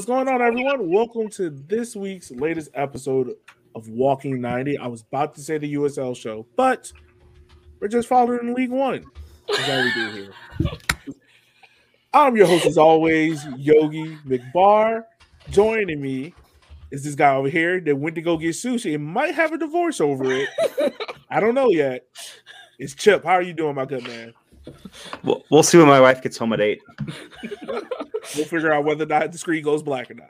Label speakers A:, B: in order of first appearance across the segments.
A: What's going on, everyone? Welcome to this week's latest episode of Walking 90. I was about to say the USL show, but we're just following League One. That's all we do here. I'm your host, as always, Yogi McBar. Joining me is this guy over here that went to go get sushi and might have a divorce over it. I don't know yet. It's Chip. How are you doing, my good man?
B: We'll, we'll see when my wife gets home at eight.
A: We'll figure out whether or not the screen goes black or not.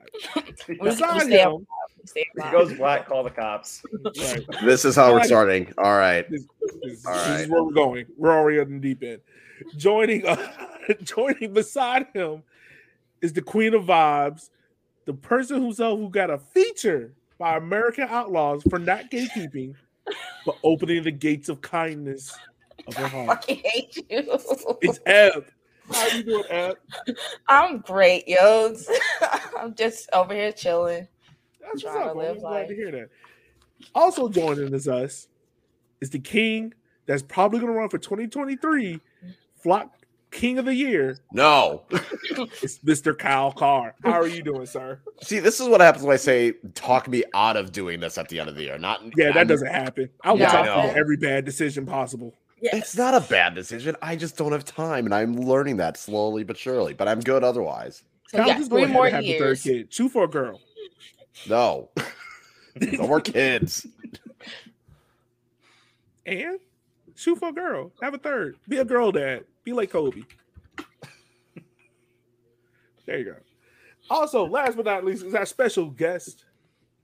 C: We- we stay up- we stay up.
B: it goes black, call the cops.
A: right,
D: This is how we're starting. All right.
A: this, this-
D: All
A: this is where we're going. We're already on the deep end. Joining, uh, joining beside him is the queen of vibes, the person whoself who got a feature by American Outlaws for not gatekeeping, but opening the gates of kindness of her
C: I
A: heart.
C: fucking hate you.
A: It's Eb. How you doing, Eb?
C: I'm great, yo. I'm just over here chilling.
A: That's what's up. I'm glad to hear that. Also joining us, us is the king that's probably going to run for 2023 Flock King of the Year.
D: No.
A: It's Mr. Kyle Carr. How are you doing, sir?
D: See, this is what happens when I say talk me out of doing this at the end of the year. Not
A: Yeah, that
D: I'm-
A: doesn't happen. I will
C: Yeah,
A: talk
D: I
A: about every bad decision possible.
D: It's not a bad decision. I just don't have time, and I'm learning that slowly but surely. But I'm good otherwise.
C: So
A: Kyle,
C: yeah,
A: just go
C: three more
A: and have the third kid. Two for a girl.
D: No. no more kids.
A: And shoot for a girl. Have a third. Be a girl dad. Be like Kobe. there you go. Also, last but not least, is our special guest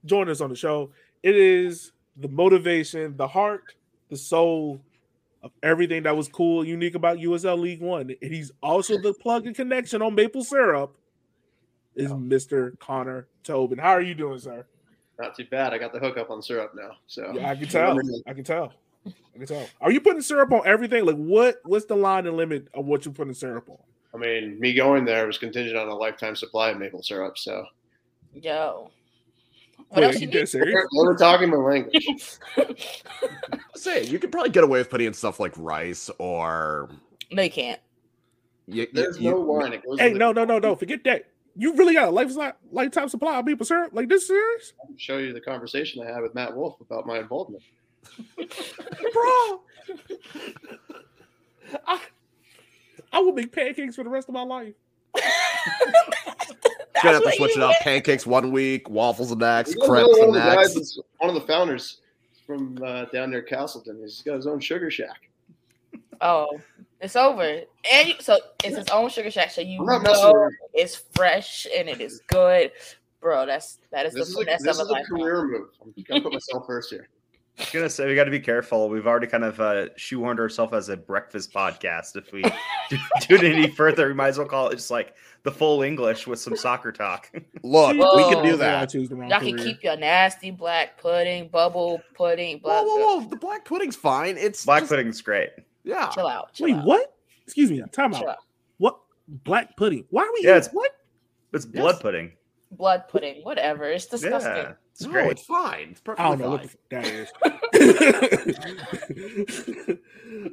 A: joining us on the show. It is the motivation, the heart, the soul of everything that was cool and unique about USL League One. And he's also the plug and connection on maple syrup. Is Mr. Connor Tobin. How are you doing, sir?
E: Not too bad. I got the hookup on syrup now. So
A: Yeah, I can tell. I can tell. I can tell. Are you putting syrup on everything? Like what? What's the line and limit of what you're putting syrup on?
E: I mean, me going there was contingent on a lifetime supply of maple syrup. So
C: Yo. What
A: Wait,
C: else
A: you
C: you need?
A: serious?
E: we're, we're talking my language.
D: Say, you could probably get away with putting in stuff like rice or.
C: No, you can't.
D: You, you-
E: There's
D: you-
E: no wine. It goes
A: Hey, no, no, no, no. Forget that. You really got a lifetime lifetime supply of maple syrup? Like this serious,
E: I can show you the conversation I had with Matt Wolf about my involvement.
A: bro? I, I will make pancakes for the rest of my life.
D: You're gonna have to switch it up. Pancakes one week, waffles the next, crepes
E: one
D: the
E: of the guys
D: next.
E: one of the founders from uh, down near Castleton. He's got his own sugar shack.
C: Oh, it's over. And you, so it's his own sugar shack. So you
E: I'm messing
C: know it's fresh and it is good. Bro, that's that is
E: This
C: the
E: is a,
C: finesse
E: this
C: of
E: is
C: a
E: a career move. I'm gonna put myself first here.
B: I was gonna say we got to be careful. We've already kind of uh, shoehorned ourselves as a breakfast podcast. If we do, do it any further, we might as well call it just like the full English with some soccer talk.
D: Look, we can do
A: I
D: that.
A: choose the wrong
C: Y'all can
A: career.
C: keep your nasty black pudding, bubble pudding,
D: Whoa,
C: blah,
D: whoa, whoa! The black pudding's fine. It's
B: Black
D: just-
B: pudding's great.
D: Yeah.
C: Chill out. Chill
A: Wait,
C: out.
A: what? Excuse me. Time
C: Chill
A: out.
C: out.
A: What? Black pudding? Why are we?
B: Yeah,
A: eating
B: it's-
A: what?
B: It's blood pudding.
C: Blood pudding, whatever. It's disgusting.
B: Yeah, it's
D: no,
B: great.
D: it's fine. It's perfectly
A: I don't know what
D: fine.
A: the f- that is.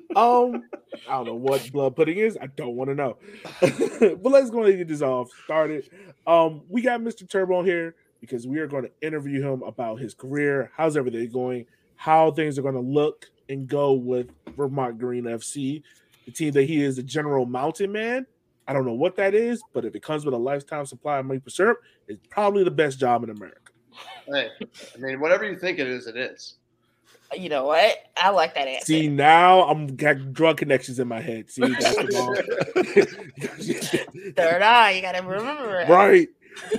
A: um, I don't know what blood pudding is. I don't want to know. but let's go ahead and get this off started. Um, we got Mr. Turbo on here because we are going to interview him about his career, how's everything going, how things are going to look and go with Vermont Green FC, the team that he is a general mountain man. I don't know what that is, but if it comes with a lifetime supply of maple syrup, it's probably the best job in America.
E: Hey, I mean, whatever you think it is, it is.
C: You know what? I like that answer.
A: See now I'm got drug connections in my head. See, that's the
C: Third eye, you gotta remember it.
A: right,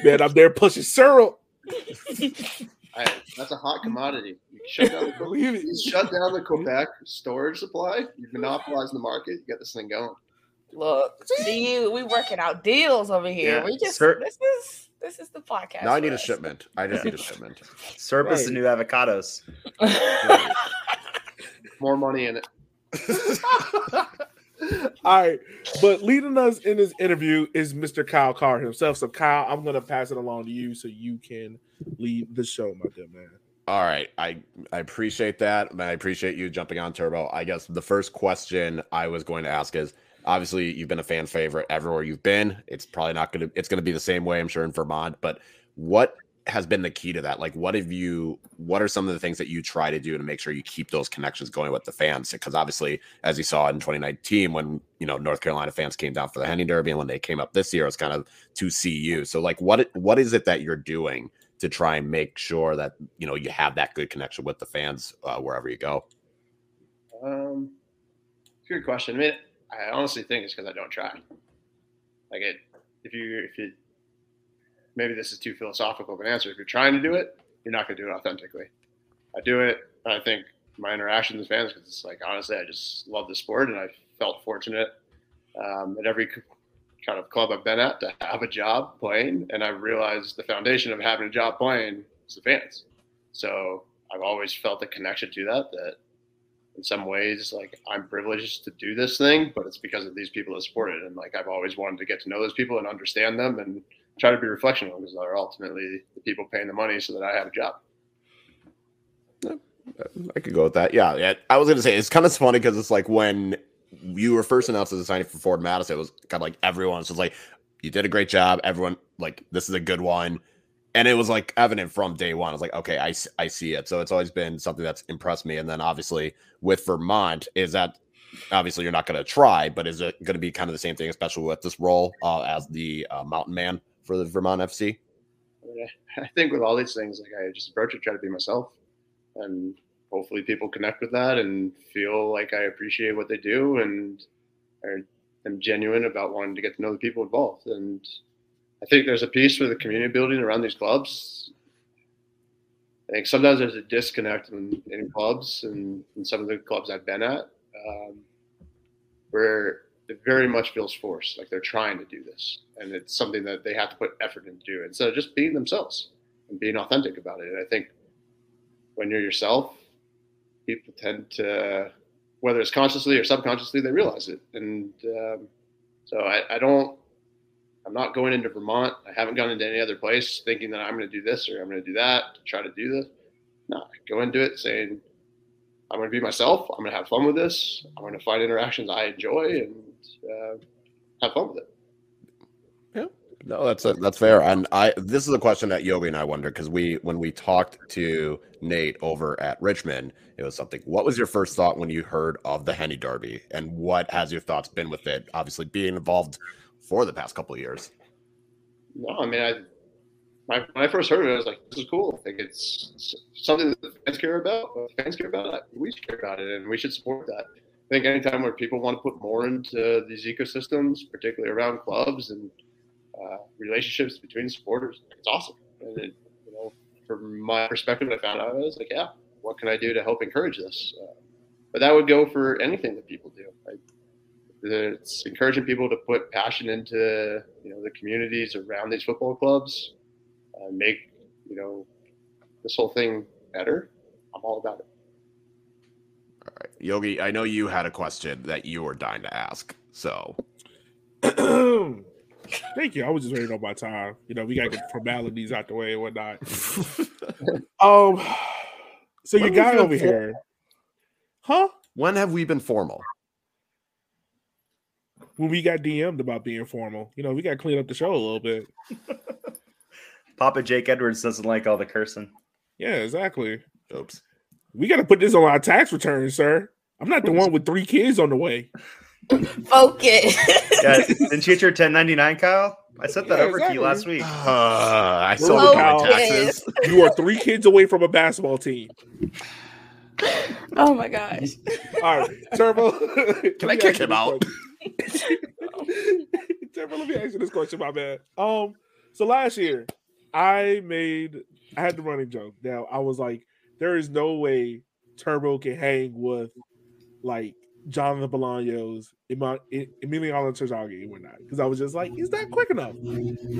A: man. I'm there pushing syrup.
E: Hey, that's a hot commodity. You shut down the,
A: Believe it.
E: you shut down the Quebec storage supply. You monopolize the market. You get this thing going.
C: Look, see you. We working out deals over here.
B: Yeah,
C: We just
B: sir-
C: this is this is the podcast.
D: Now I
C: for
D: need a shipment. I just need a shipment.
B: Syrup is the new avocados.
E: More money in it.
A: All right, but leading us in this interview is Mr. Kyle Carr himself. So Kyle, I'm gonna pass it along to you so you can lead the show, my good man.
D: All right, I I appreciate that, and I appreciate you jumping on Turbo. I guess the first question I was going to ask is, Obviously, you've been a fan favorite everywhere you've been. It's probably not going to. It's going to be the same way, I'm sure, in Vermont. But what has been the key to that? Like, what have you? What are some of the things that you try to do to make sure you keep those connections going with the fans? Because obviously, as you saw in 2019, when you know North Carolina fans came down for the Henny Derby, and when they came up this year, it's kind of to see you. So, like, what what is it that you're doing to try and make sure that you know you have that good connection with the fans uh, wherever you go?
E: Um, good question. I mean, I honestly think it's because I don't try. Like it, if you if you maybe this is too philosophical of an answer. If you're trying to do it, you're not going to do it authentically. I do it. and I think my interaction with fans, because it's like honestly, I just love the sport, and I felt fortunate um, at every kind of club I've been at to have a job playing, and I realized the foundation of having a job playing is the fans. So I've always felt a connection to that. That in some ways, like I'm privileged to do this thing, but it's because of these people that support it, and like I've always wanted to get to know those people and understand them and try to be reflection on because they're ultimately the people paying the money so that I have a job.
D: I could go with that. Yeah, yeah. I was gonna say it's kind of funny because it's like when you were first announced as a signing for Forward Madison, it was kind of like everyone was like, "You did a great job." Everyone like, "This is a good one," and it was like evident from day one. I was like, "Okay, I I see it." So it's always been something that's impressed me. And then obviously with Vermont, is that obviously you're not going to try, but is it going to be kind of the same thing, especially with this role uh, as the uh, mountain man for the Vermont FC?
E: I think with all these things, like I just approach it, try to be myself, and hopefully people connect with that and feel like I appreciate what they do and are am genuine about wanting to get to know the people involved. And I think there's a piece for the community building around these clubs. I think sometimes there's a disconnect in, in clubs and in some of the clubs I've been at, um, where it very much feels forced, like they're trying to do this, and it's something that they have to put effort into instead of just being themselves and being authentic about it. And I think when you're yourself, people tend to, whether it's consciously or subconsciously, they realize it. And um, so I, I don't, I'm not going into Vermont. I haven't gone into any other place thinking that I'm going to do this or I'm going to do that to try to do this. No, I go into it saying, I'm going to be myself. I'm going to have fun with this. I'm going to find interactions I enjoy and uh, have fun with it.
D: Yeah, no, that's a, that's fair. And I this is a question that Yogi and I wonder because we when we talked to Nate over at Richmond, it was something. What was your first thought when you heard of the Henny Derby, and what has your thoughts been with it? Obviously, being involved for the past couple of years.
E: No, I mean, I my, when I first heard it, I was like, "This is cool. I think it's something that the fans care about. Fans care about it. We should care about it, and we should support that." I think anytime where people want to put more into these ecosystems, particularly around clubs and uh, relationships between supporters. It's awesome. And it, you know, from my perspective, I found out I was like, yeah, what can I do to help encourage this? Uh, but that would go for anything that people do. It's encouraging people to put passion into you know the communities around these football clubs, uh, make you know this whole thing better. I'm all about it.
D: All right, Yogi. I know you had a question that you were dying to ask. So
A: Thank you. I was just waiting on my time. You know, we gotta get formalities out the way and whatnot. um, so your guy over here, huh?
D: When have we been formal?
A: When we got DM'd about being formal, you know, we got to clean up the show a little bit.
B: Papa Jake Edwards doesn't like all the cursing.
A: Yeah, exactly.
D: Oops.
A: We got to put this on our tax return, sir. I'm not the one with three kids on the way.
C: Focus.
B: Yeah, didn't you get your 1099, Kyle? I sent that
A: Yeah,
B: over to you last week.
D: Uh, I
A: We're
D: still
A: on
D: owe my
A: the
D: taxes.
A: You are three kids away from a basketball team.
C: oh my gosh.
A: All right, Turbo.
D: Can I kick him out?
A: Turbo, let me ask you this question, my man. Um, so last year, I made I had the running joke. Now I was like, there is no way Turbo can hang with like Jonathan Bolaños, Emiliano Terzaghi and whatnot. Because I was just like, he's not quick enough.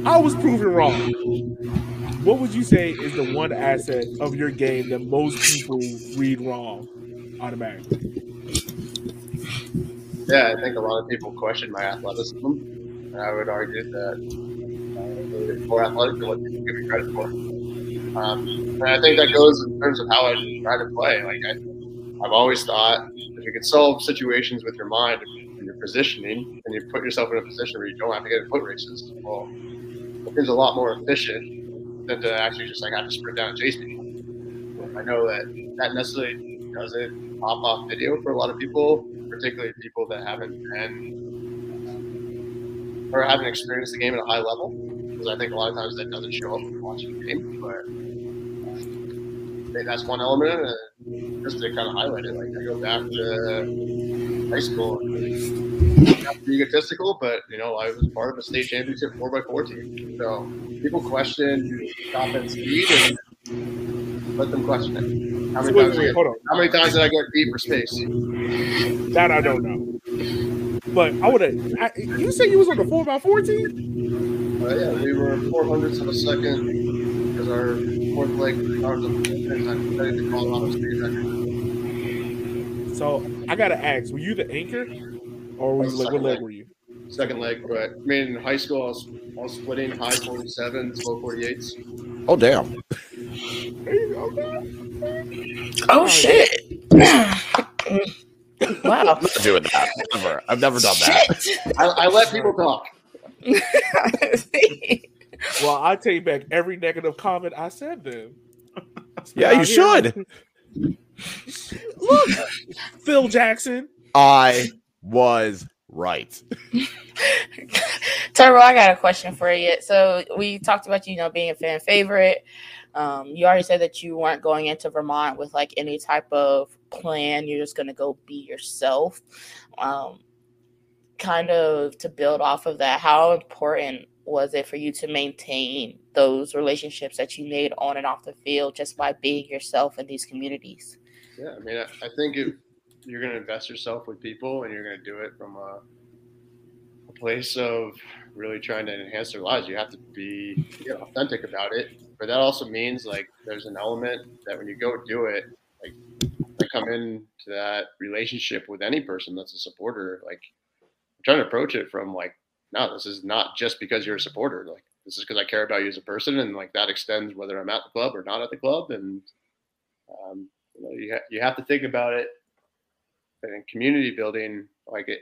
A: I was proven wrong. What would you say is the one asset of your game that most people read wrong automatically?
E: Yeah, I think a lot of people question my athleticism, and I would argue that it's more athletic than what people give me credit for. Um, and I think that goes in terms of how I try to play. Like I, I've always thought if you could solve situations with your mind and your positioning, and you put yourself in a position where you don't have to get in foot races, well, it's a lot more efficient than to actually just like have to sprint down and chase people. I know that that necessarily doesn't pop off video for a lot of people, particularly people that haven't been or haven't experienced the game at a high level. Because I think a lot of times that doesn't show up when you're watching the game. But that's one element. And just to kind of highlight it, like I go back to high school. Not to be egotistical, but you know, I was part of a state championship four x four team. So people question offense speed and let them question it. How many,
A: Wait,
E: times,
A: wait,
E: did I
A: hold on.
E: get, how many times did I get beat for space?
A: That I don't know. But I would have. You said you was on the four x four team.
E: Uh, yeah, we were four hundredths of a second because our fourth leg ours of ready to Colorado State record.
A: So I gotta ask: Were you the anchor, or were you like what leg were you?
E: Second leg, but I mean in high school I was, I was splitting high forty sevens, low forty eights.
D: Oh damn!
A: There you go. man.
C: Oh, oh shit! wow.
D: I'm not doing that. Never. I've never done that.
E: I, I let people talk.
A: Well, I take back every negative comment I said then.
D: Yeah, you should.
A: Look, Phil Jackson.
D: I was right.
C: Turbo, I got a question for you. So we talked about you, you know, being a fan favorite. Um, you already said that you weren't going into Vermont with like any type of plan. You're just gonna go be yourself. Um, kind of to build off of that, how important was it for you to maintain those relationships that you made on and off the field just by being yourself in these communities?
E: Yeah, I mean, I, I think if you're going to invest yourself with people and you're going to do it from a, a place of really trying to enhance their lives, you have to be you know, authentic about it. But that also means like there's an element that when you go do it, like I come into that relationship with any person that's a supporter, like I'm trying to approach it from like, no, this is not just because you're a supporter. Like this is because I care about you as a person, and like that extends whether I'm at the club or not at the club, and um, you know, you, ha- you have to think about it. And community building, like it,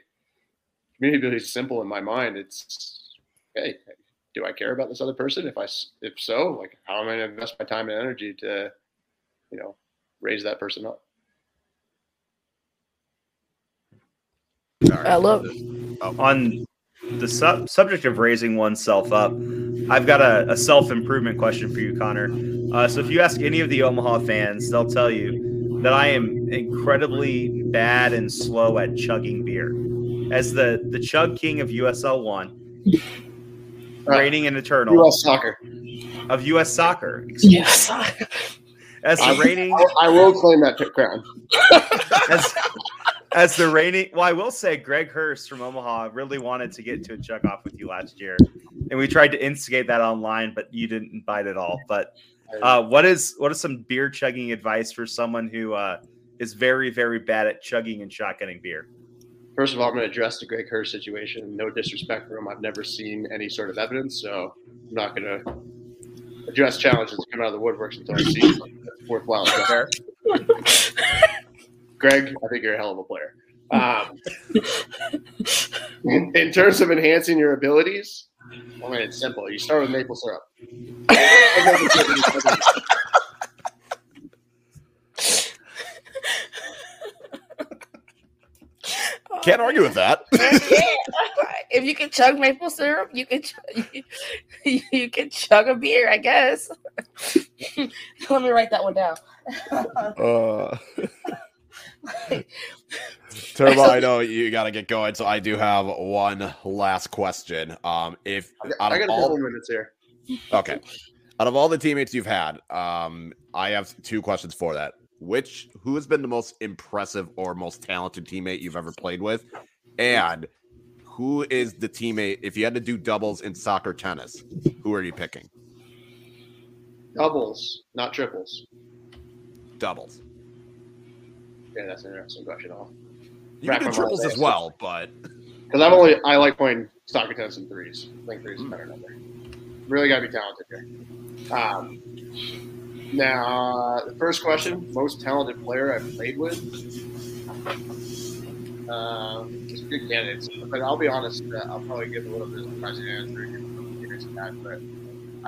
E: community building is simple in my mind. It's, hey, do I care about this other person? If I if so, like, how am I going to invest my time and energy to, you know, raise that person up?
C: I love
B: on the sub- subject of raising oneself up, I've got a, a self improvement question for you, Connor. Uh, so, if you ask any of the Omaha fans, they'll tell you that I am incredibly bad and slow at chugging beer. As the, the chug king of USL one, reigning and eternal
E: U.S. soccer.
B: of US soccer,
C: Yes.
B: as the
E: I-
B: reigning
E: I, I will claim that crown.
B: as, as the reigning well i will say greg hurst from omaha really wanted to get to a chug off with you last year and we tried to instigate that online but you didn't bite at all but uh, what is what is some beer chugging advice for someone who uh, is very very bad at chugging and shotgunning beer
E: First of all, I'm going to address the Greg Kerr situation. No disrespect for him. I've never seen any sort of evidence, so I'm not going to address challenges that come out of the woodworks until I see something that's worthwhile. Greg, I think you're a hell of a player. Um, in, in terms of enhancing your abilities, I mean, it's simple. You start with maple syrup.
D: Can't argue with that.
C: if you can chug maple syrup, you can ch- you, you can chug a beer, I guess. Let me write that one down.
D: Uh, Turbo, I know you got to get going, so I do have one last question. Um, if out
E: I
D: of
E: got a
D: all,
E: couple minutes here.
D: okay, out of all the teammates you've had, um, I have two questions for that. Which who has been the most impressive or most talented teammate you've ever played with, and who is the teammate if you had to do doubles in soccer tennis? Who are you picking?
E: Doubles, not triples.
D: Doubles.
E: Yeah, that's an interesting question. I'll
D: You can do triples as well, but
E: Because I'm only I like playing soccer tennis in threes. I think threes is a better number. Really got to be talented here. Um, Now, uh, the first question: most talented player I've played with. Um, good candidates, but I'll be honest. Uh, I'll probably give a little bit of a surprising answer. here a little curious to that, But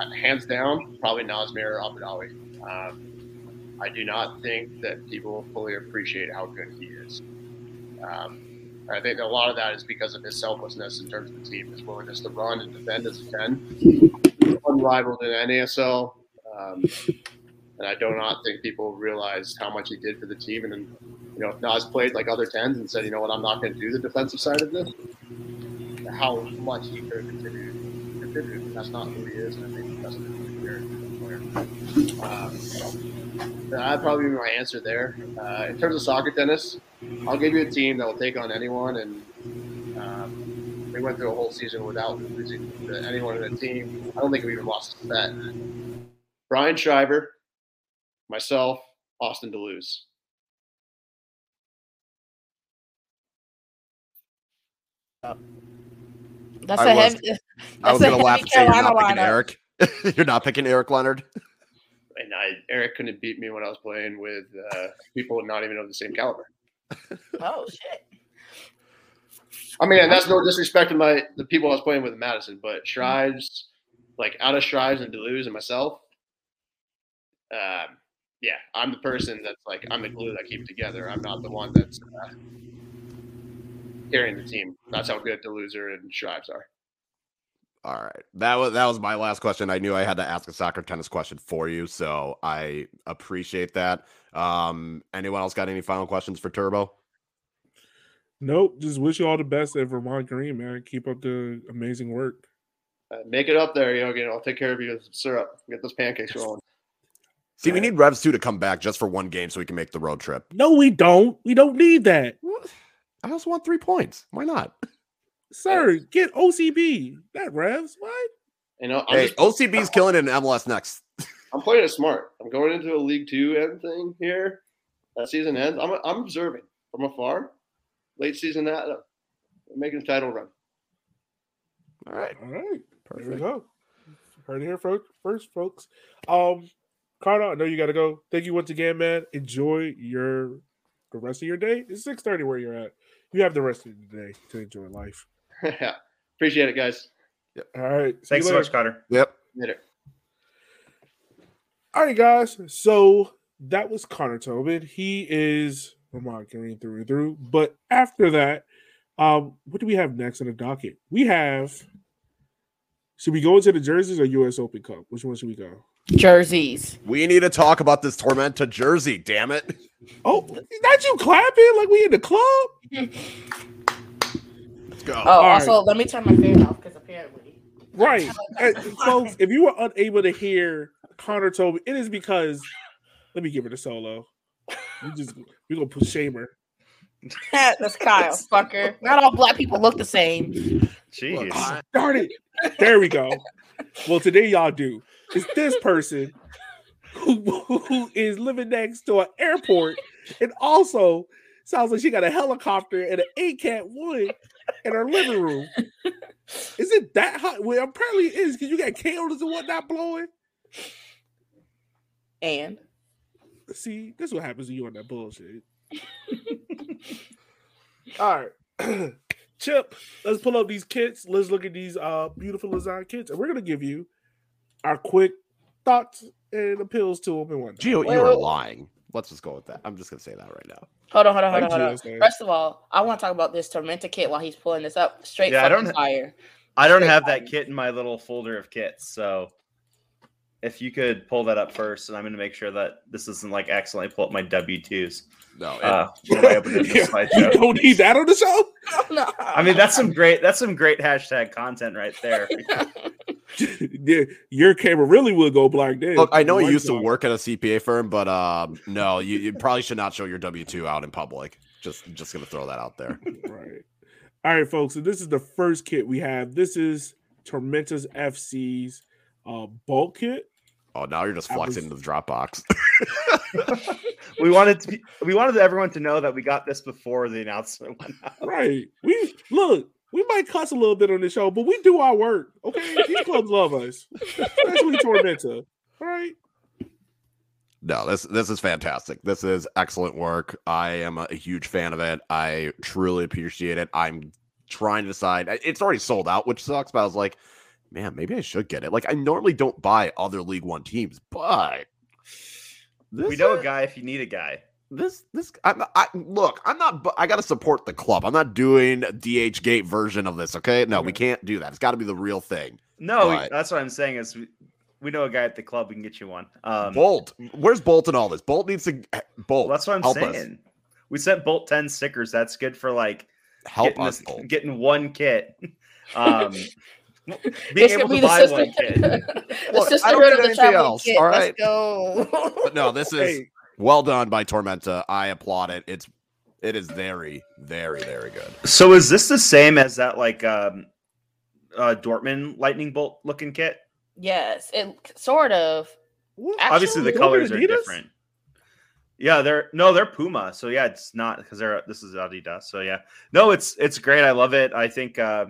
E: uh, hands down, probably Nazmi Albadawi. Um, I do not think that people fully appreciate how good he is. Um, I think a lot of that is because of his selflessness in terms of the team, his willingness to run and defend as a 10. Unrivaled in NASL. Um, and I do not think people realize how much he did for the team. And then, you know, Nas played like other 10s and said, you know what, I'm not going to do the defensive side of this, how much he could have. That's not who he is. And I think that's player. Um, that'd probably be my answer there. Uh, in terms of soccer tennis, I'll give you a team that will take on anyone, and um, we went through a whole season without losing to anyone in the team. I don't think we even lost a set. Brian Shriver, myself, Austin da Luz.
C: That's
D: I
C: a
D: was-
C: heavy.
D: I was gonna laugh and say you're not picking
C: lineup.
D: Eric. you're not picking Eric Leonard.
E: And I, Eric couldn't beat me when I was playing with uh, people not even of the same caliber.
C: Oh shit!
E: I mean, and that's no disrespect to my the people I was playing with in Madison, but Shrives, like out of Shrives and da Luz and myself, um, yeah, I'm the person that's like I'm the glue that keeps together. I'm not the one that's uh, carrying the team. That's how good the loser and Shrives are.
D: All right. That was that was my last question. I knew I had to ask a soccer tennis question for you, so I appreciate that. Um, anyone else got any final questions for Turbo?
A: Nope. Just wish you all the best at Vermont Green, man. Keep up the amazing work.
E: Uh, make it up there, you know. I'll take care of you with some syrup. Get those pancakes rolling.
D: See, we need Revs 2 to come back just for one game so we can make the road trip.
A: No, we don't. We don't need that.
D: I also want three points. Why not?
A: Sir, get OCB. That Revs. What?
E: You know, I'm,
D: Hey,
E: just,
D: OCB's killing it in MLS next.
E: I'm playing it smart. I'm going into a League Two end thing here. That season ends. I'm, I'm observing from afar. Late season that uh, making a title run.
D: All right.
A: All right. There we
D: Perfect.
A: go. Heard it here fo- first, folks. Um, Carter, I know you got to go. Thank you once again, man. Enjoy your the rest of your day. It's six thirty where you're at. You have the rest of the day to enjoy life.
E: Appreciate it, guys.
A: All right. See
B: Thanks
A: you
B: so much, Carter.
D: Yep.
E: Later.
A: All right, guys. So that was Connor Tobin. He is Vermont Green through and through. But after that, um, what do we have next on the docket? We have. Should we go into the jerseys or U.S. Open Cup? Which one should we go?
C: Jerseys.
D: We need to talk about this Tormenta jersey, damn it.
A: Oh, not you clapping like we in the club?
D: Let's go.
C: Oh,
A: All right.
C: also, let me turn my fan off because apparently.
A: Right. And folks, if you were unable to hear Connor Tobin, it is because let me give her a solo. We just we're gonna put shamer.
C: That's Kyle, fucker. Not all black people look the same.
B: Jeez.
A: Darn it. There we go. Well, today y'all do. It's this person who, who is living next to an airport and also sounds like she got a helicopter and an ACAT one in her living room. Is it that hot? Well, apparently it is because you got candles and whatnot blowing.
C: And
A: See, this is what happens when you on that bullshit. All right. Chip, let's pull up these kits. Let's look at these uh beautiful design kits, and we're gonna give you our quick thoughts and appeals to them and whatnot.
D: Gio, you are
C: wait, wait.
D: lying. Let's just go with that. I'm just gonna say that right now.
C: hold on, hold on, hold on, hold on.
A: Gio.
C: First of all, I want to talk about this Tormenta kit while he's pulling this up. Straight
B: Yeah, I don't-
C: fire.
B: I don't
C: Straight
B: have
C: fire.
B: that kit in my little folder of kits, so if you could pull that up first, and I'm going to make sure that this isn't like accidentally pull up my W twos.
D: No, it-
B: Uh, when I open it in the
A: Yeah, you don't need that on the show.
C: no.
B: I mean, that's some great. That's some great hashtag content right there.
A: yeah, your camera really would go black then.
D: Look, I know you
A: White
D: used to work at a CPA firm, but um, no, you, you probably should not show your W two out in public. Just, just gonna throw that out there.
A: Right. All right, folks. So this is the first kit we have. This is Tormentas FC's uh, bulk kit.
D: Oh, now you're just
A: I
D: flexing
A: was-
D: into the Dropbox.
B: we wanted to. Be, we wanted everyone to know that we got this before the announcement went out.
A: Right. We look. We might cuss a little bit on the show, but we do our work. Okay, these clubs love us, especially Tormenta. All right.
D: No, this this is fantastic. This is excellent work. I am a huge fan of it. I truly appreciate it. I'm trying to decide. It's already sold out, which sucks. But I was like, man, maybe I should get it. Like I normally don't buy other League One teams, but this
B: we know
D: is-
B: a guy if you need a guy.
D: This this I'm I look, I'm not I got to support the club. I'm not doing DH gate version of this, okay? No, we can't do that. It's got to be the real thing.
B: No, we- that's what I'm saying is we, we know a guy at the club. We can get you one. Um,
D: Bolt. Where's Bolt in all this? Bolt needs to Bolt.
B: well, that's what I'm
D: help us.
B: saying. We sent Bolt 10 stickers. That's good for like
D: Help
B: getting,
D: us,
B: this-
D: Bolt.
B: getting one kit. Um, being
C: This
B: able
C: could be
B: to
C: the
B: buy
C: sister,
B: one kit.
C: the
D: Look, I don't
C: sisterhood
D: get
C: of
D: anything else,
C: kit.
D: all
C: Let's go.
D: But no, this is
A: Hey,
D: well done by Tormenta. I applaud it. It's it is very, very, very good.
B: So is this the same as that like um, uh, Dortmund lightning bolt looking kit?
C: yes, it sort of.
A: what?
B: Obviously, the colors are different. Yeah, they're no, they're Puma. So yeah, it's not because they're this is Adidas. So yeah, no, it's it's great. I love it. I think uh,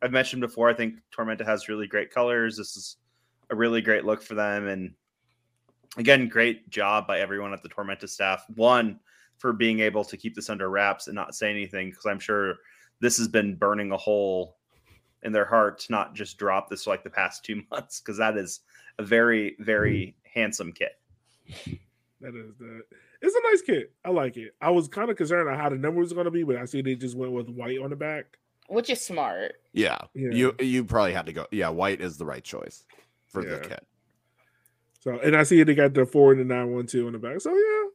B: I've mentioned before. I think Tormenta has really great colors. This is a really great look for them, and again, great job by everyone at the Tormenta staff. One for being able to keep this under wraps and not say anything because I'm sure this has been burning a hole in their heart to not just drop this like the past two months because that is a very very mm-hmm. handsome kit.
A: That is the. It's a nice kit. I like it. I was kind of concerned on how the number was going to be, but I see they just went with white on the back.
C: Which is smart.
D: Yeah.
A: Yeah.
D: You you probably had to go. Yeah, white is the right choice for the kit.
A: So, and I see they got the four and the nine one two in the back. So yeah.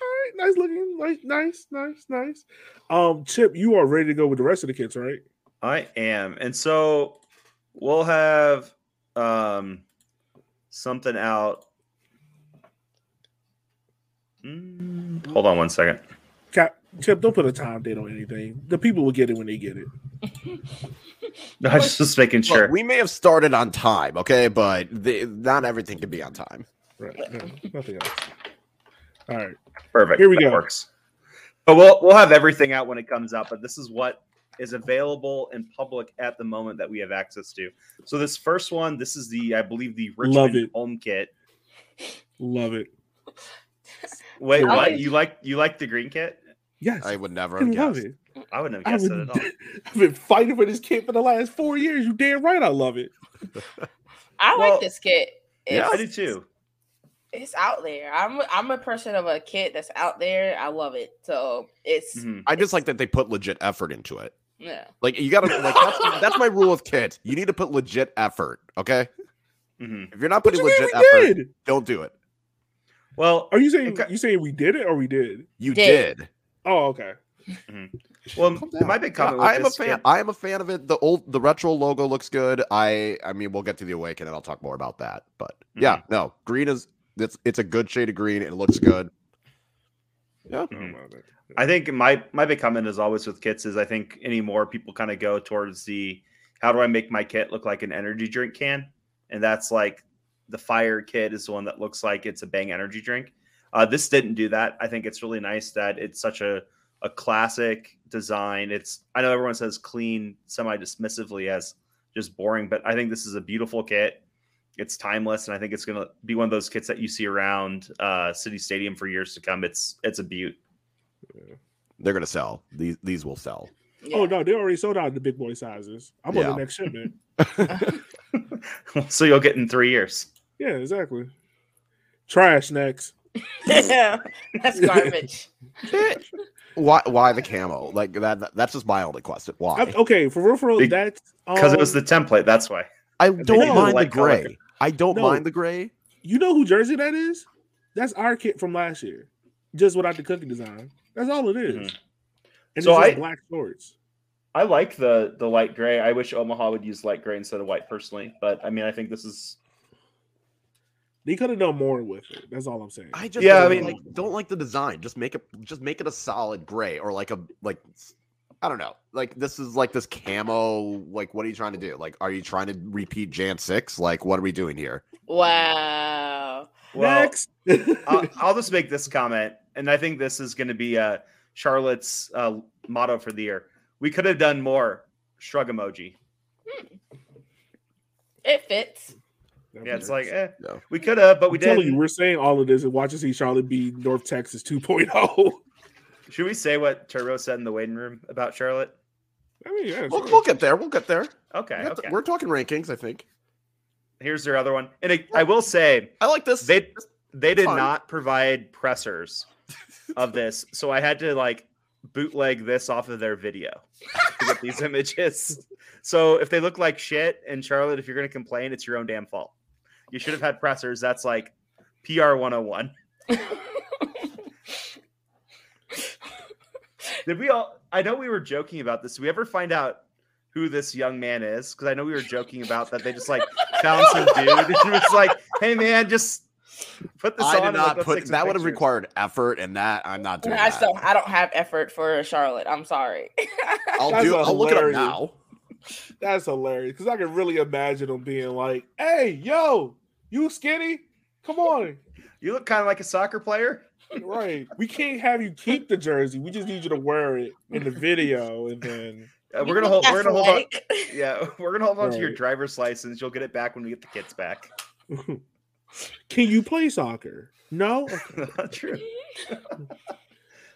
A: All right, nice looking, like nice, nice, nice. Um, Chip, you are ready to go with the rest of the kits, right?
B: I am. And so we'll have um something out. Mm, hold on one second.
A: Cap, Chip, don't put a time date on anything. The people will get it when they get it.
B: I was just making
D: Look,
B: sure.
D: we may have started on time, okay, but the, not everything can be on time.
A: Right. No, nothing else. All right.
B: Perfect.
A: Here we
B: That
A: go.
B: Works. But we'll we'll have everything out when it comes out. But this is what is available in public at the moment that we have access to. So this first one, this is the I believe the
A: Love
B: Richmond
A: it.
B: home kit.
A: Love it.
B: Wait, what? You like you like the green kit?
A: Yes.
D: I would never
A: I
D: have
A: love
D: guessed.
A: it.
B: I wouldn't
A: I
B: have guessed
A: would,
B: it at all.
A: I've been fighting for this kit for the last four years. You damn right. I love it.
C: I
B: Well,
C: like this kit.
D: yeah,
B: I
C: It's,
B: do too.
C: it's out there. I'm I'm a person of a kit that's out there. I love it. So it's
B: Mhm.
D: I just like that they put legit effort into it.
C: yeah.
D: Like you gotta like that's, that's my rule of kit. You need to put legit effort. Okay,
B: Mhm.
D: if you're not putting
A: you
D: legit effort,
A: did?
D: don't do it.
B: Well,
A: Are you saying
B: Okay.
A: you saying we did it or we did?
D: You
C: Did.
D: did.
A: Oh, okay.
B: well,
D: Calm down.
B: my big comment. with
D: I am a fan.
B: kit-
D: I am a fan of it. The old, the retro logo looks good. I, I mean, we'll get to the awaken and I'll talk more about that. But yeah,
B: Mm-hmm.
D: no, green is it's it's a good shade of green. It looks good. Yeah,
A: Mm-hmm.
B: I think my my big comment is always with kits is I think anymore people kind of go towards the how do I make my kit look like an energy drink can, and that's like the fire kit is the one that looks like it's a bang energy drink. Uh, this didn't do that. I think it's really nice that it's such a a classic design. It's I know everyone says clean semi dismissively as just boring, but I think this is a beautiful kit. It's timeless, and I think it's going to be one of those kits that you see around uh, City Stadium for years to come. It's it's a beaut.
D: they're gonna sell. These these will sell.
A: Oh no, they already sold out the big boy sizes. I'm on the next shipment.
B: so you'll get in three years.
A: Yeah, exactly. Trash next.
C: That's garbage.
D: why why the camo? Like that, that- that's just my only question. Why?
A: I- okay, for real, for real, that's
B: Because it was
A: um,
B: the template. That's why.
D: I don't mind the
B: light color.
D: gray. I don't
A: No.
D: mind the gray.
A: You know who jersey that is? That's our kit from last year, just without the cookie design. That's all it is.
B: Mhm.
A: And
B: So
A: it's just
B: I-
A: black shorts.
B: I like the the light gray. I wish Omaha would use light gray instead of white personally. But I mean, I think this is
A: They could have done more with it. That's all I'm saying.
D: I just
B: Yeah, I
D: don't
B: mean-
D: like, don't like the design. Just make it just make it a solid gray or like a like I don't know. Like this is like this camo. Like what are you trying to do? Like are you trying to repeat Jan six? Like what are we doing here?
C: Wow.
B: well.
A: Next.
B: I'll, I'll just make this comment, and I think this is going to be uh, Charlotte's uh, motto for the year. We could have done more. Shrug emoji.
C: It fits.
A: That
B: Yeah, it's like, eh,
D: No.
B: we could have, but we didn't.
A: You, we're saying all of this and watch to see Charlotte be North Texas oh. 2.0.
B: Should we say what Turbo said in the waiting room about Charlotte?
A: I mean, yeah,
D: We'll, we'll get there. We'll get there.
B: Okay,
D: We got the-
B: okay.
D: We're talking rankings, I think.
B: Here's their other one, and I, I will say
D: I like this.
B: they they did
D: Fine.
B: not provide pressers of this, so I had to like bootleg this off of their video to get these images. So if they look like shit, and Charlotte, if you're gonna complain, it's your own damn fault. You should have had pressers. That's like PR 101. Did we all? I know we were joking about this. Did we ever find out who this young man is? Because I know we were joking about that. They just like found some dude and was like, "Hey man, just put this
D: I
B: on."
D: did not put
B: take some
D: that would have required effort, and that I'm not doing.
C: I
D: that.
C: still, I don't have effort for Charlotte. I'm sorry.
D: I'll
A: That's
D: do. I'll look it up now.
A: That's hilarious because I can really imagine them being like, "Hey, yo, you skinny? Come on,
B: You look kind of like a soccer player.
A: right? We can't have you keep the jersey. We just need you to wear it in the video, and then
B: Uh, we're gonna hold. We're gonna hold on. Yeah, we're gonna hold on to your driver's license. You'll get it back when we get the kids back.
A: can you play soccer? No.
B: Not true.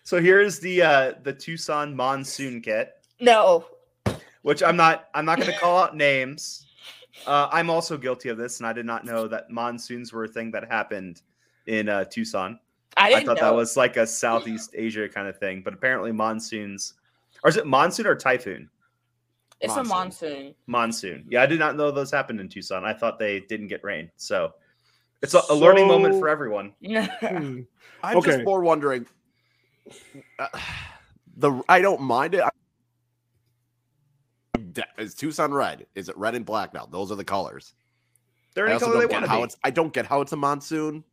B: so here's the uh the Tucson monsoon kit.
C: No.
B: Which I'm not I'm not going to call out names. Uh, I'm also guilty of this, and I did not know that monsoons were a thing that happened in uh, Tucson.
C: I
B: I,
C: didn't
B: thought
C: know.
B: that was like a Southeast Asia kind of thing, but apparently monsoons, or is it monsoon or typhoon?
C: it's a
D: monsoon.
C: monsoon.
B: Monsoon. Yeah, I did not know those happened in Tucson. I thought they didn't get rain, so it's a, a learning moment for everyone.
A: Hmm.
D: I'm just
A: Okay.
D: more wondering. Uh, the I don't mind it. Is Tucson red? Is it red and black now? Those are the colors.
B: They're
D: I
B: any color they
D: get
B: want to
D: how
B: be.
D: it's. I don't get how it's a monsoon.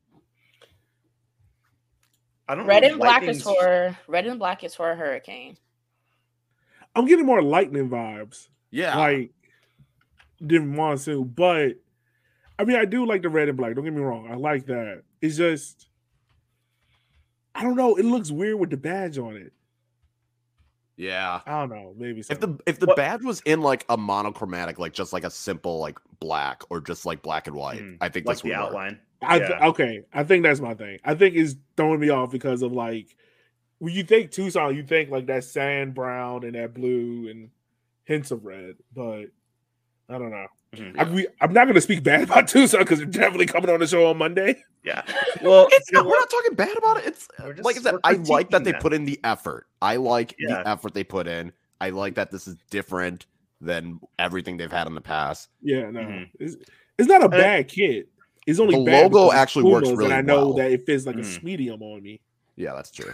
B: I don't
C: Red and black is for red and black is for a hurricane.
A: I'm getting more lightning vibes,
D: Yeah,
A: like than monsoon. But I mean, I do like the red and black. Don't get me wrong. I like that. It's just, I don't know. It looks weird with the badge on it.
D: Yeah.
A: I don't know. Maybe so.
D: If the if the
B: What-
D: badge was in like a monochromatic, like just like a simple like black or just like black and white,
B: Mhm.
D: I think
B: like
D: this
B: the
D: would work.
B: outline.
A: I th-
B: Yeah.
A: okay. I think that's my thing. I think it's throwing me off because of like when you think Tucson, you think like that sand brown and that blue and hints of red, but I don't know.
B: Mhm.
A: I, we, I'm not going to speak bad about Tucson because they're definitely coming on the show on Monday.
B: Yeah. Well,
D: It's not, we're not talking bad about it. It's
B: just-
D: like I said, I like that
B: critiquing
D: they put in the effort. I like
B: Yeah.
D: the effort they put in. I like that this is different than everything they've had in the past.
A: Yeah, no,
B: Mhm.
A: it's, it's not a
B: And
A: bad kit. It's only
D: The
A: bad
D: logo
A: because it's
D: actually works really
A: and I know
D: well.
A: that it fits like a
B: Mhm.
A: medium on me.
D: Yeah, that's true.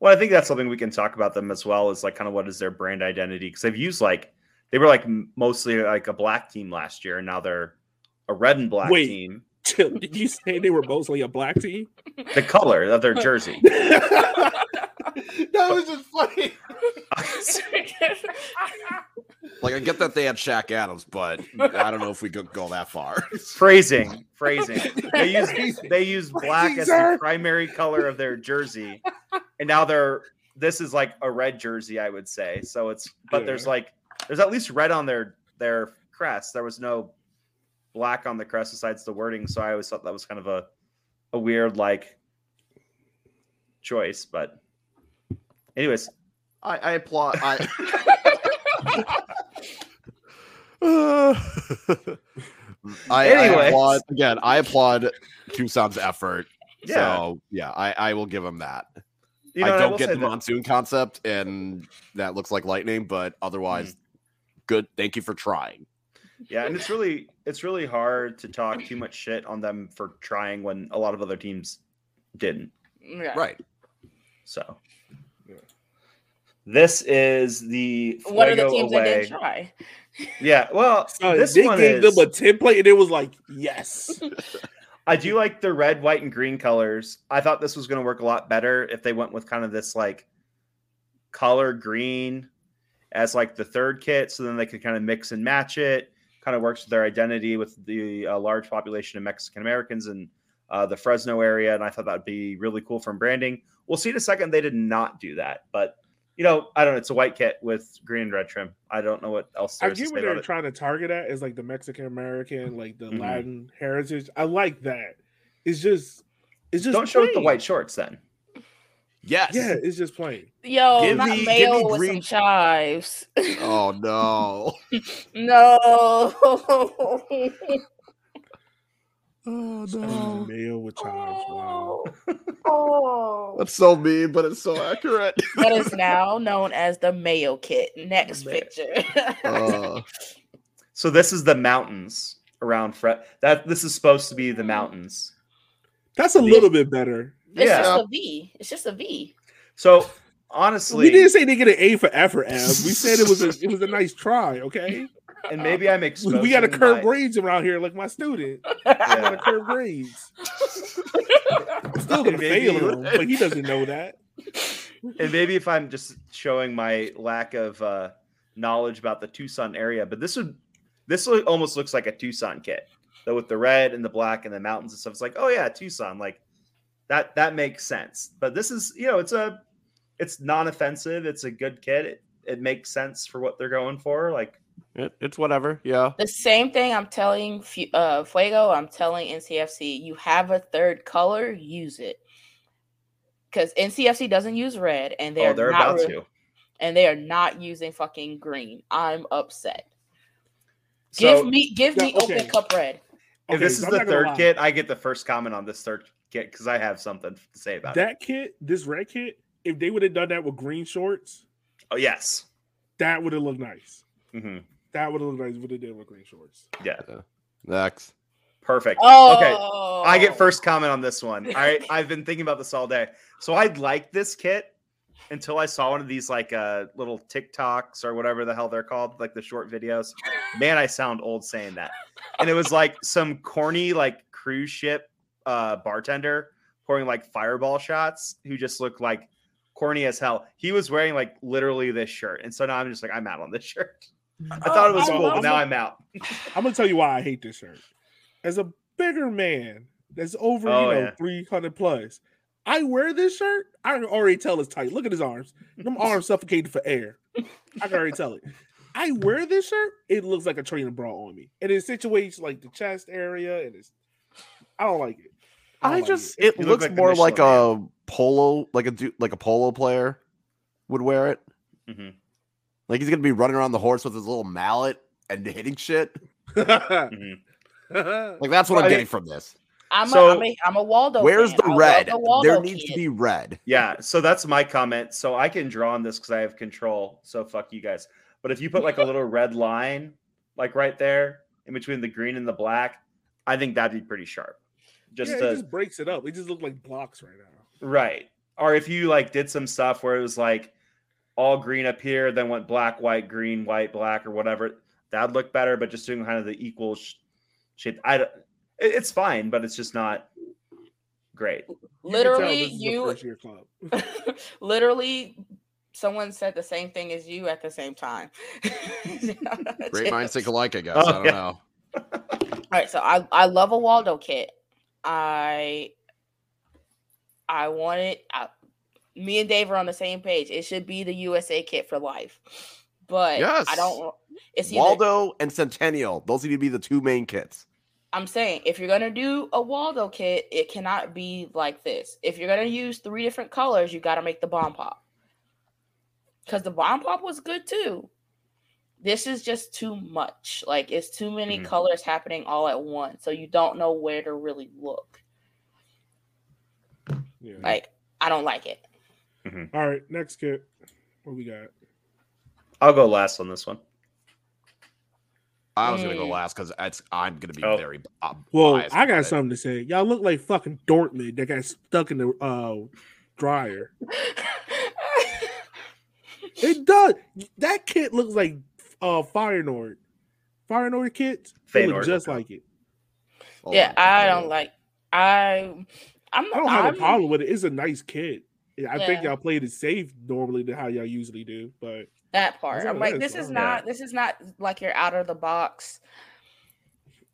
B: Well, I think that's something we can talk about them as well. Is like kind of what is their brand identity? Because they've used like they were like mostly like a black team last year, and now they're a red and black
A: Wait.
B: team.
A: Chill. Did you say they were mostly a black team?
B: The color of their jersey.
A: that was just funny.
D: Like I get that they had Shaq Adams, but I don't know if we could go that far.
B: phrasing, phrasing. They use they use black as the primary color of their jersey, and now they're this is like a red jersey, I would say. So it's but there's like there's at least red on their their crest. There was no black on the crest besides the wording, so I always thought that was kind of a a weird like choice. But anyways,
D: I, I applaud. I. Uh, I, I applaud again. I applaud Tucson's effort.
B: yeah,
D: So yeah, I, I will give him that.
B: you know,
D: I don't
B: will
D: get
B: say
D: the
B: that-
D: monsoon concept, and that looks like lightning. But otherwise, good. Thank you for trying.
B: Yeah, and it's really it's really hard to talk too much shit on them for trying when a lot of other teams didn't.
C: Yeah.
D: Right.
B: So
A: Yeah.
B: this is the
C: What are the
B: Fuego
C: teams that didn't try?
B: Yeah, well,
A: So
B: this
A: they
B: one
A: gave
B: is.
A: them a template, and it was like, yes.
B: I do like the red, white, and green colors. I thought this was going to work a lot better if they went with kind of this like color green as like the third kit, so then they could kind of mix and match it. Kind of works with their identity with the uh, large population of Mexican Americans and uh, the Fresno area, and I thought that'd be really cool from branding. We'll see in a second. They did not do that, but you know, I don't know. It's a white kit with green and red trim. I don't know what else
A: I get what they're trying to target at is like the Mexican American, like the
B: Mhm.
A: Latin heritage. I like that. It's just, it's just
B: Don't show it the white shorts then.
D: Yes.
A: Yeah, it's just plain.
C: Yo,
D: Give
C: not
D: me- give
C: mayo
D: me
C: with
D: green-
C: some chives.
D: Oh no.
C: no.
D: Oh
A: Spicy Mayo with chives. Wow.
C: Oh.
D: That's so mean, but it's so accurate.
C: that is now known as the Mayo Kit. Next
A: Ma-
C: picture.
D: Uh,
B: So this is the mountains around Fred. That this is supposed to be the mountains.
A: That's a little bit better.
C: It's
B: yeah.
C: just a V. It's just a V.
B: So honestly,
A: We didn't say they get an A for effort, Ab. We said it was a it was a nice try. Okay,
B: and maybe I'm
A: we,
B: exposing.
A: we got to curb
B: my-
A: grades around here, like my student. We got to
B: Yeah.
A: curb grades. I'm still gonna
B: Maybe-
A: fail him, but he doesn't know that.
B: and maybe if I'm just showing my lack of uh, knowledge about the Tucson area, but this would this almost looks like a Tucson kit, though with the red and the black and the mountains and stuff. It's like, oh yeah, Tucson, like that that makes sense. But this is you know it's a it's non-offensive. It's a good kit. It, it makes sense for what they're going for. Like
D: it, it's whatever. Yeah.
C: The same thing I'm telling Fu- uh, Fuego, I'm telling NCFC, you have a third color, use it. Because NCFC doesn't use red, and they're,
B: oh, they're
C: not
B: about
C: re-
B: to.
C: and they are not using fucking green. I'm upset.
B: So
C: give me, give me
A: okay.
C: open cup red.
B: if this
A: so
B: is
A: I'm
B: the third kit, I get the first comment on this third kit because I have something to say about it.
A: That kit, this red kit, if they would have done that with green shorts,
B: Oh yes.
A: that would have looked nice.
B: hmm
A: That would have looked nice if they did with green shorts.
B: Yeah.
D: Next.
B: Perfect.
C: Oh,
B: Okay. I get first comment on this one. I I've been thinking about this all day. So I like this kit until I saw one of these like uh little TikToks or whatever the hell they're called, like the short videos. Man, I sound old saying that. And it was like some corny like cruise ship uh bartender pouring like fireball shots who just looked like corny as hell. He was wearing like literally this shirt. And so now I'm just like I'm out on this shirt. I thought it was
C: I
B: cool, but now
C: it.
B: I'm out.
A: I'm gonna tell you why I hate this shirt. As a bigger man that's over,
B: Oh,
A: you know,
B: yeah.
A: 300 plus, I wear this shirt. I can already tell it's tight. Look at his arms. Them arms suffocated for air. I can already tell it. I wear this shirt, it looks like a training bra on me. And it situates like the chest area, and it's I don't like it. Don't
D: I just
A: it.
D: it
B: You look
D: looks
B: like
D: more like
B: Michelin
D: a polo, like a du- like a polo player would wear it.
B: Mhm.
D: Like he's gonna be running around the horse with his little mallet and hitting shit.
B: Mhm.
D: Like that's what
B: I
D: I'm getting from this.
C: I'm,
B: So,
C: a, I'm, a, I'm a Waldo.
D: Where's
C: fan.
D: the
C: I love
D: red?
C: the Waldo
D: There needs to be red.
B: Yeah, so that's my comment. So I can draw on this because I have control. So fuck you guys. But if you put like a little red line, like right there in between the green and the black, I think that'd be pretty sharp. Just
A: yeah,
B: to
A: it just breaks it up. It just look like blocks right now.
B: right. Or if you like did some stuff where it was like all green up here, then went black, white, green, white, black, or whatever, that'd look better. But just doing kind of the equal sh- shape, I don't- it- it's fine, but it's just not great.
A: You can tell
C: Literally,
A: this is a
C: you
A: club.
C: literally someone said the same thing as you at the same time.
D: Great minds think alike, I guess.
B: Oh,
D: I don't
B: yeah.
D: know.
C: All right, so I I love a Waldo kit. I I want it. I, me and Dave are on the same page. It should be the USA kit for life. But
D: Yes.
C: I don't. It's either,
D: Waldo and Centennial. Those need to be the two main kits.
C: I'm saying if you're gonna do a Waldo kit, it cannot be like this. If you're gonna use three different colors, you got to make the bomb pop. Because the bomb pop was good too. This is just too much. Like it's too many
B: Mhm.
C: colors happening all at once, so you don't know where to really look.
A: Yeah.
C: Like I don't like it.
A: All right, next kit. What we got?
B: I'll go last on this one.
D: I was gonna go
C: Mm.
D: last because I'm gonna be
B: Oh.
D: very. Uh,
A: Well, I got
D: about it.
A: something to say. Y'all look like fucking Dortmund that got stuck in the uh dryer. It does. That kit looks like uh Feyenoord. Fire Nord kits they look
B: Feyenoord.
A: just like it.
D: Hold
C: yeah,
D: on.
C: I don't like. I I'm
A: I don't
C: not.
A: have
C: I'm,
A: a problem with it. It's a nice kit. I think y'all played it safe normally than how y'all usually do, but
C: that part. I'm like, this is
A: fine.
C: not. This is not like your out of the box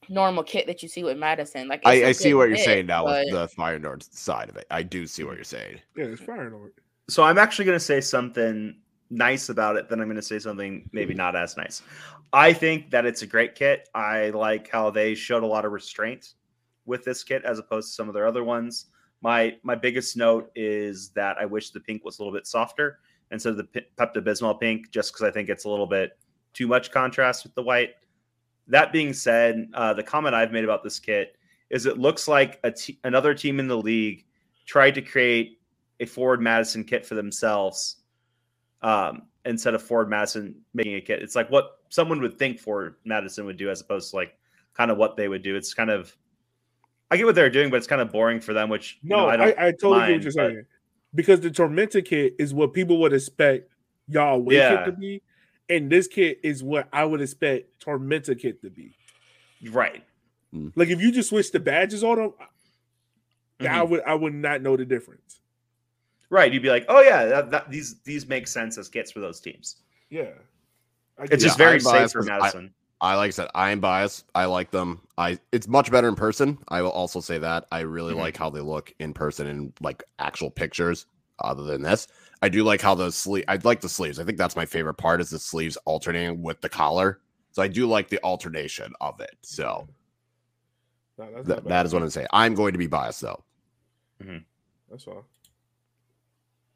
C: normal kit that you see with Madison. Like I,
D: I,
C: a
D: I see
C: good
D: what you're
C: kit,
D: saying now
C: but-
D: with the Feyenoord side of it. I do see what you're saying.
A: yeah, it's Feyenoord.
B: So I'm actually going to say something nice about it, then I'm going to say something maybe not as nice. I think that it's a great kit. I like how they showed a lot of restraint with this kit as opposed to some of their other ones. My my biggest note is that I wish the pink was a little bit softer instead of the Pepto Bismol pink, just because I think it's a little bit too much contrast with the white. That being said, uh, the comment I've made about this kit is it looks like a t- another team in the league tried to create a Forward Madison kit for themselves um, instead of Forward Madison making a kit. It's like what someone would think Forward Madison would do as opposed to like kind of what they would do. It's kind of I get what they're doing, but it's kind of boring for them. Which
A: No,
B: you know, I
A: I,
B: don't.
A: I, totally
B: mind,
A: get what you're
B: but-
A: saying. Because the Tormenta kit is what people would expect y'all away
B: Yeah.
A: kit to be. And this kit is what I would expect Tormenta kit to be.
B: right.
A: Like if you just switch the badges on them, I
B: Mhm.
A: would I would not know the difference.
B: Right. You'd be like, oh yeah, that, that, these these make sense as kits for those teams.
A: Yeah. I
B: It's
A: get
B: just very
D: I'm
B: safe
D: biased
B: for
D: 'cause I-
B: Madison.
D: I like I said, I am biased. I like them. I it's much better in person. I will also say that. I really
B: Mhm.
D: like how they look in person in like actual pictures. Other than this, I do like how the sleeve. I like the sleeves. I think that's my favorite part is the sleeves alternating with the collar. So I do like the alternation of it. So
A: No, that's
D: th- that is what I'm saying. I'm going to be biased though.
A: That's all.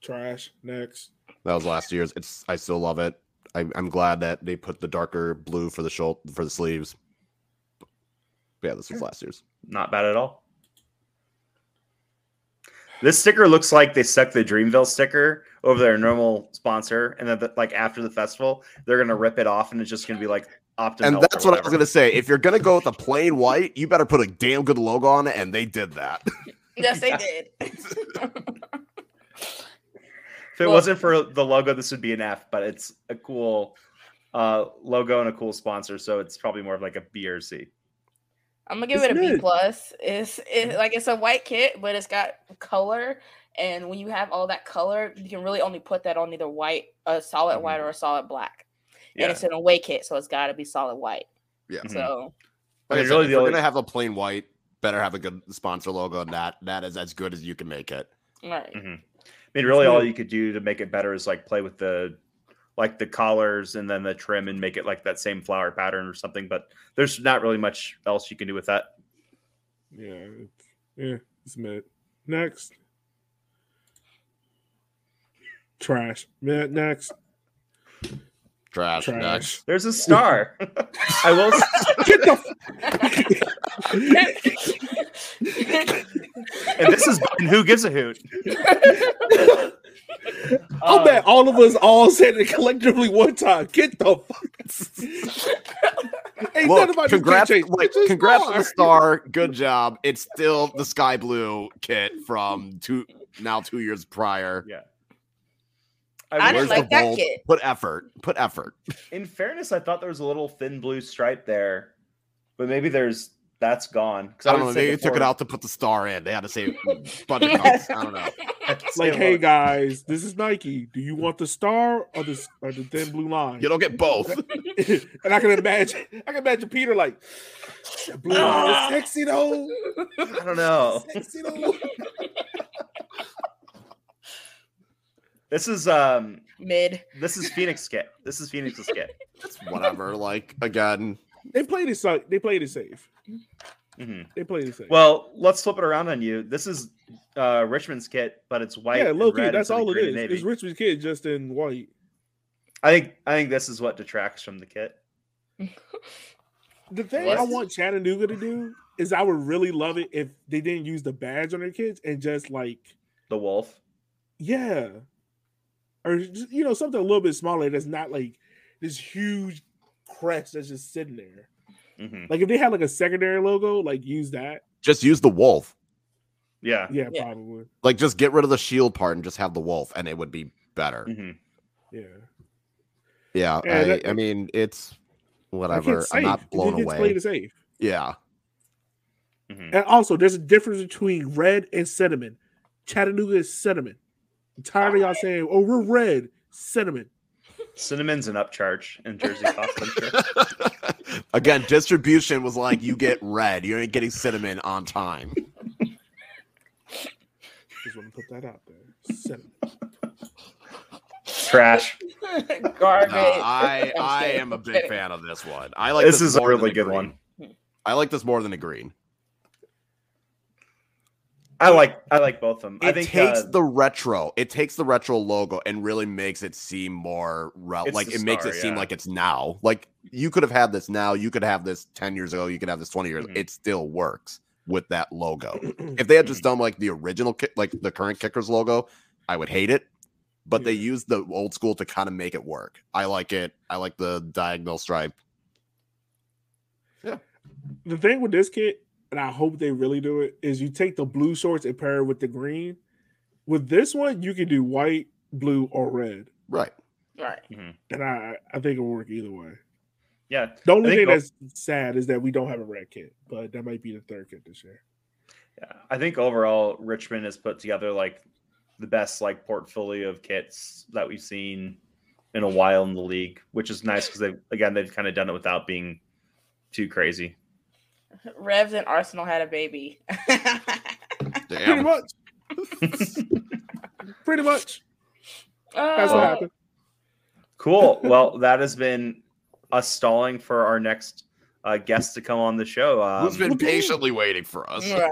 A: Trash. Next.
D: That was last year's. It's I still love it. I, I'm glad that they put the darker blue for the shoulder for the sleeves. But yeah, this was last year's.
B: Not bad at all. This sticker looks like they stuck the Dreamville sticker over their normal sponsor, and then like after the festival, they're gonna rip it off, and it's just gonna be like Optimilk.
D: And that's what I was gonna say. If you're gonna go with a plain white, you better put a damn good logo on it, and they did that.
C: Yes, they did.
B: If it
C: Well-
B: wasn't for the logo, this would be an F, but it's a cool uh, logo and a cool sponsor, so it's probably more of like a B or C.
C: I'm gonna give
A: It's
C: it a B
A: mid.
C: plus. It's it, like it's a white kit, but it's got color. And when you have all that color, you can really only put that on either white, a solid white, or a solid black.
B: Yeah.
C: And it's an away kit, so it's got to be solid white.
D: Yeah.
B: Mhm.
C: So
B: I
D: Like I
B: mean,
D: said,
B: really
D: if
B: the
D: you're
B: only-
D: gonna have a plain white, better have a good sponsor logo, and that that is as good as you can make it.
C: right.
B: Mhm. I mean, really, all you could do to make it better is like play with the like the collars and then the trim and make it like that same flower pattern or something. But there's not really much else you can do with that.
A: Yeah. It's, yeah. It's mid. Next. Trash. Mid. Next.
D: Trash.
A: Trash.
D: Next.
B: There's a star. I will.
A: Get the.
B: and this is who gives a hoot.
A: I'll
B: Um,
A: bet all of us all said it collectively one time. Get the fuck. Ain't nothing
D: Look,
A: about
D: congrats,
A: kid
D: like,
A: It's a
D: congrats on the
A: star.
D: star. Good job. It's still the sky blue kit from two now two years prior.
B: Yeah.
C: I
B: will-
C: didn't like that
D: bold?
C: kit.
D: Put effort. Put effort.
B: in fairness, I thought there was a little thin blue stripe there, but maybe there's that's gone. Because
D: I don't know. Maybe they took it out to put the star in. They had to say budget cuts. I don't know.
A: Like, hey guys, this is Nike. Do you want the star or the or the thin blue line?
D: You don't get both.
A: and I can imagine, I can imagine Peter like, blue line is sexy though.
B: I don't know.
A: Sexy though.
B: This is um
C: Mid.
B: this is Phoenix skit. This is Phoenix's kit.
D: Whatever. Like again,
A: They played it. sa- They played it safe.
B: Mhm.
A: They played it safe.
B: Well, let's flip it around on you. This is uh Richmond's kit, but it's white.
A: yeah, low key. That's all it is.
B: navy.
A: It's Richmond's kit just in white.
B: I think I think this is what detracts from the kit.
A: The thing
C: Yes.
A: I want Chattanooga to do is I would really love it if they didn't use the badge on their kids and just like,
B: The wolf.
A: yeah, or just, you know something a little bit smaller that's not like this huge crest that's just sitting there.
B: hmm
A: Like if they had like a secondary logo, like use that.
D: just use the wolf.
B: Yeah.
A: Yeah,
C: Yeah.
A: probably.
D: Like just get rid of the shield part and just have the wolf, and it would be better.
B: hmm
A: Yeah.
D: Yeah.
A: Yeah,
D: I,
A: that-
D: I mean, it's whatever. I'm not
A: safe.
D: blown
A: it gets
D: away.
A: played it safe.
D: Yeah.
B: hmm
A: And also, there's a difference between red and cinnamon. Chattanooga is cinnamon. I'm tired of y'all saying, "Oh, we're red." Cinnamon.
B: Cinnamon's an upcharge in Jersey cost, sure.
D: Again, distribution was like you get red, you ain't getting cinnamon on time.
A: Just want to put that out there. Cinnamon.
B: Trash.
C: Garbage.
D: No, I
C: I'm
D: I
C: kidding,
D: am a
C: I'm
D: big fan of this one. I like
B: This is a really good
D: green.
B: one.
D: I like this more than a green.
B: I like I like both of them. I
D: It
B: think
D: takes
B: uh,
D: the retro. It takes the retro logo and really makes it seem more rel- like
B: the
D: it makes
B: star,
D: it seem like it's now. Like you could have had this now. You could have this ten years ago. You could have this twenty years.
B: Mhm.
D: It still works with that logo. if they had
B: Mm-hmm.
D: just done like the original, ki- like the current Kickers logo, I would hate it. But they
A: Yeah.
D: used the old school to kind of make it work. I like it. I like the diagonal stripe. Yeah.
A: The thing with this kit, and I hope they really do it, is you take the blue shorts and pair it with the green. With this one, you can do white, blue, or red,
D: Right.
C: Right. Mm-hmm.
A: and I I think it'll work either way.
B: yeah.
A: The only thing
B: think o-
A: that's sad is that we don't have a red kit, but that might be the third kit this year.
B: Yeah, I think overall Richmond has put together like the best like portfolio of kits that we've seen in a while in the league, which is nice because they again they've kind of done it without being too crazy.
C: Revs and Arsenal had a baby.
A: Pretty much. Pretty much. That's
C: Oh,
A: what happened.
B: Cool. Well, that has been us stalling for our next uh, guest to come on the show. Um,
D: Who's been patiently waiting for us?
C: right.